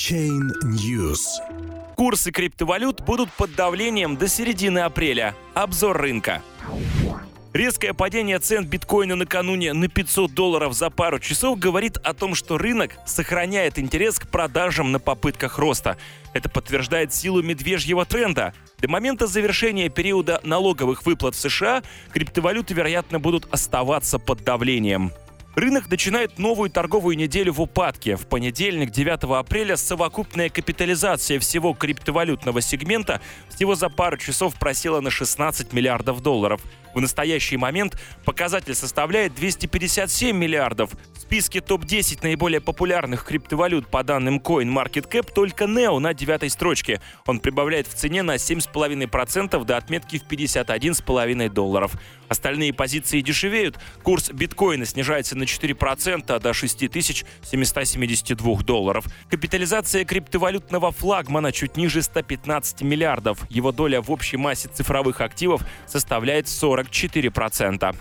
Chain News. Курсы криптовалют будут под давлением до середины апреля. Обзор рынка. Резкое падение цен биткоина накануне на 500 долларов за пару часов говорит о том, что рынок сохраняет интерес к продажам на попытках роста. Это подтверждает силу медвежьего тренда. До момента завершения периода налоговых выплат в США криптовалюты, вероятно, будут оставаться под давлением. Рынок начинает новую торговую неделю в упадке. В понедельник, 9 апреля, совокупная капитализация всего криптовалютного сегмента всего за пару часов просела на 16 миллиардов долларов. В настоящий момент показатель составляет 257 миллиардов. В списке топ-10 наиболее популярных криптовалют по данным CoinMarketCap только NEO на девятой строчке. Он прибавляет в цене на 7,5% до отметки в 51,5 долларов. Остальные позиции дешевеют. Курс биткоина снижается на 4% до 6772 долларов. Капитализация криптовалютного флагмана чуть ниже 115 миллиардов. Его доля в общей массе цифровых активов составляет 44%.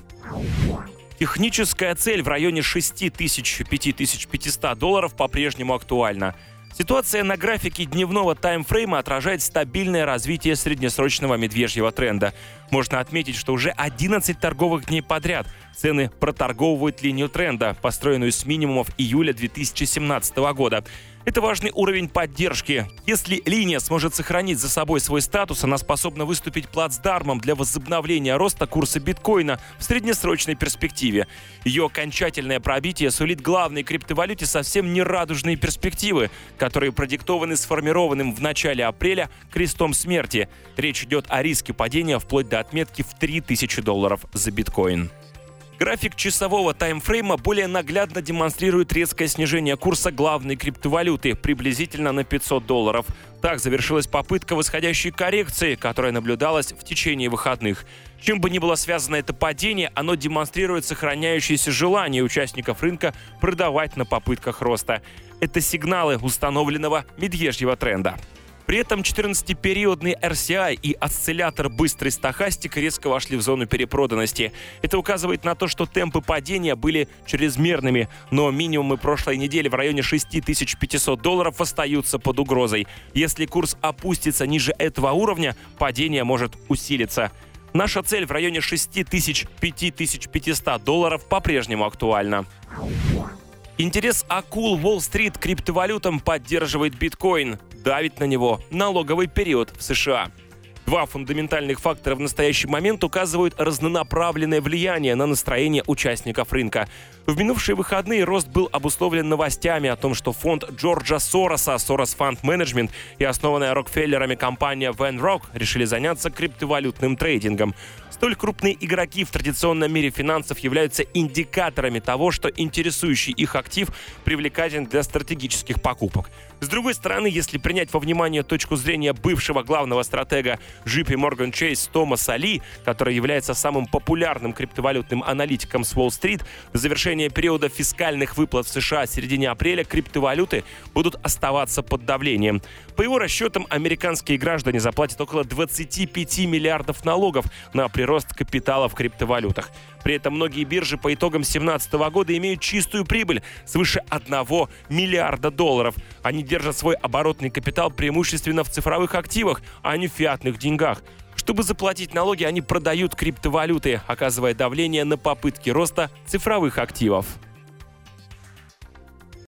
Техническая цель в районе 6000-5500 долларов по-прежнему актуальна. Ситуация на графике дневного таймфрейма отражает стабильное развитие среднесрочного медвежьего тренда. Можно отметить, что уже 11 торговых дней подряд цены проторговывают линию тренда, построенную с минимумов июля 2017 года. Это важный уровень поддержки. Если линия сможет сохранить за собой свой статус, она способна выступить плацдармом для возобновления роста курса биткоина в среднесрочной перспективе. Ее окончательное пробитие сулит главной криптовалюте совсем не радужные перспективы, которые продиктованы сформированным в начале апреля крестом смерти. Речь идет о риске падения вплоть до отметки в 3000 долларов за биткоин. График часового таймфрейма более наглядно демонстрирует резкое снижение курса главной криптовалюты приблизительно на 500 долларов. Так завершилась попытка восходящей коррекции, которая наблюдалась в течение выходных. Чем бы ни было связано это падение, оно демонстрирует сохраняющееся желание участников рынка продавать на попытках роста. Это сигналы установленного медвежьего тренда. При этом 14-периодный RCI и осциллятор быстрой стахастик резко вошли в зону перепроданности. Это указывает на то, что темпы падения были чрезмерными, но минимумы прошлой недели в районе 6500 долларов остаются под угрозой. Если курс опустится ниже этого уровня, падение может усилиться. Наша цель в районе 6000-5500 долларов по-прежнему актуальна. Интерес акул Уолл-стрит криптовалютам поддерживает биткоин давит на него налоговый период в США. Два фундаментальных фактора в настоящий момент указывают разнонаправленное влияние на настроение участников рынка. В минувшие выходные рост был обусловлен новостями о том, что фонд Джорджа Сороса, Soros Fund Management и основанная Рокфеллерами компания Van Rock решили заняться криптовалютным трейдингом. Столь крупные игроки в традиционном мире финансов являются индикаторами того, что интересующий их актив привлекателен для стратегических покупок. С другой стороны, если принять во внимание точку зрения бывшего главного стратега JP Morgan Chase Томаса Ли, который является самым популярным криптовалютным аналитиком с Уолл-стрит, до завершения периода фискальных выплат в США в середине апреля криптовалюты будут оставаться под давлением. По его расчетам, американские граждане заплатят около 25 миллиардов налогов на прирост капитала в криптовалютах. При этом многие биржи по итогам 2017 года имеют чистую прибыль свыше 1 миллиарда долларов. Они держат свой оборотный капитал преимущественно в цифровых активах, а не в фиатных деньгах. Чтобы заплатить налоги, они продают криптовалюты, оказывая давление на попытки роста цифровых активов.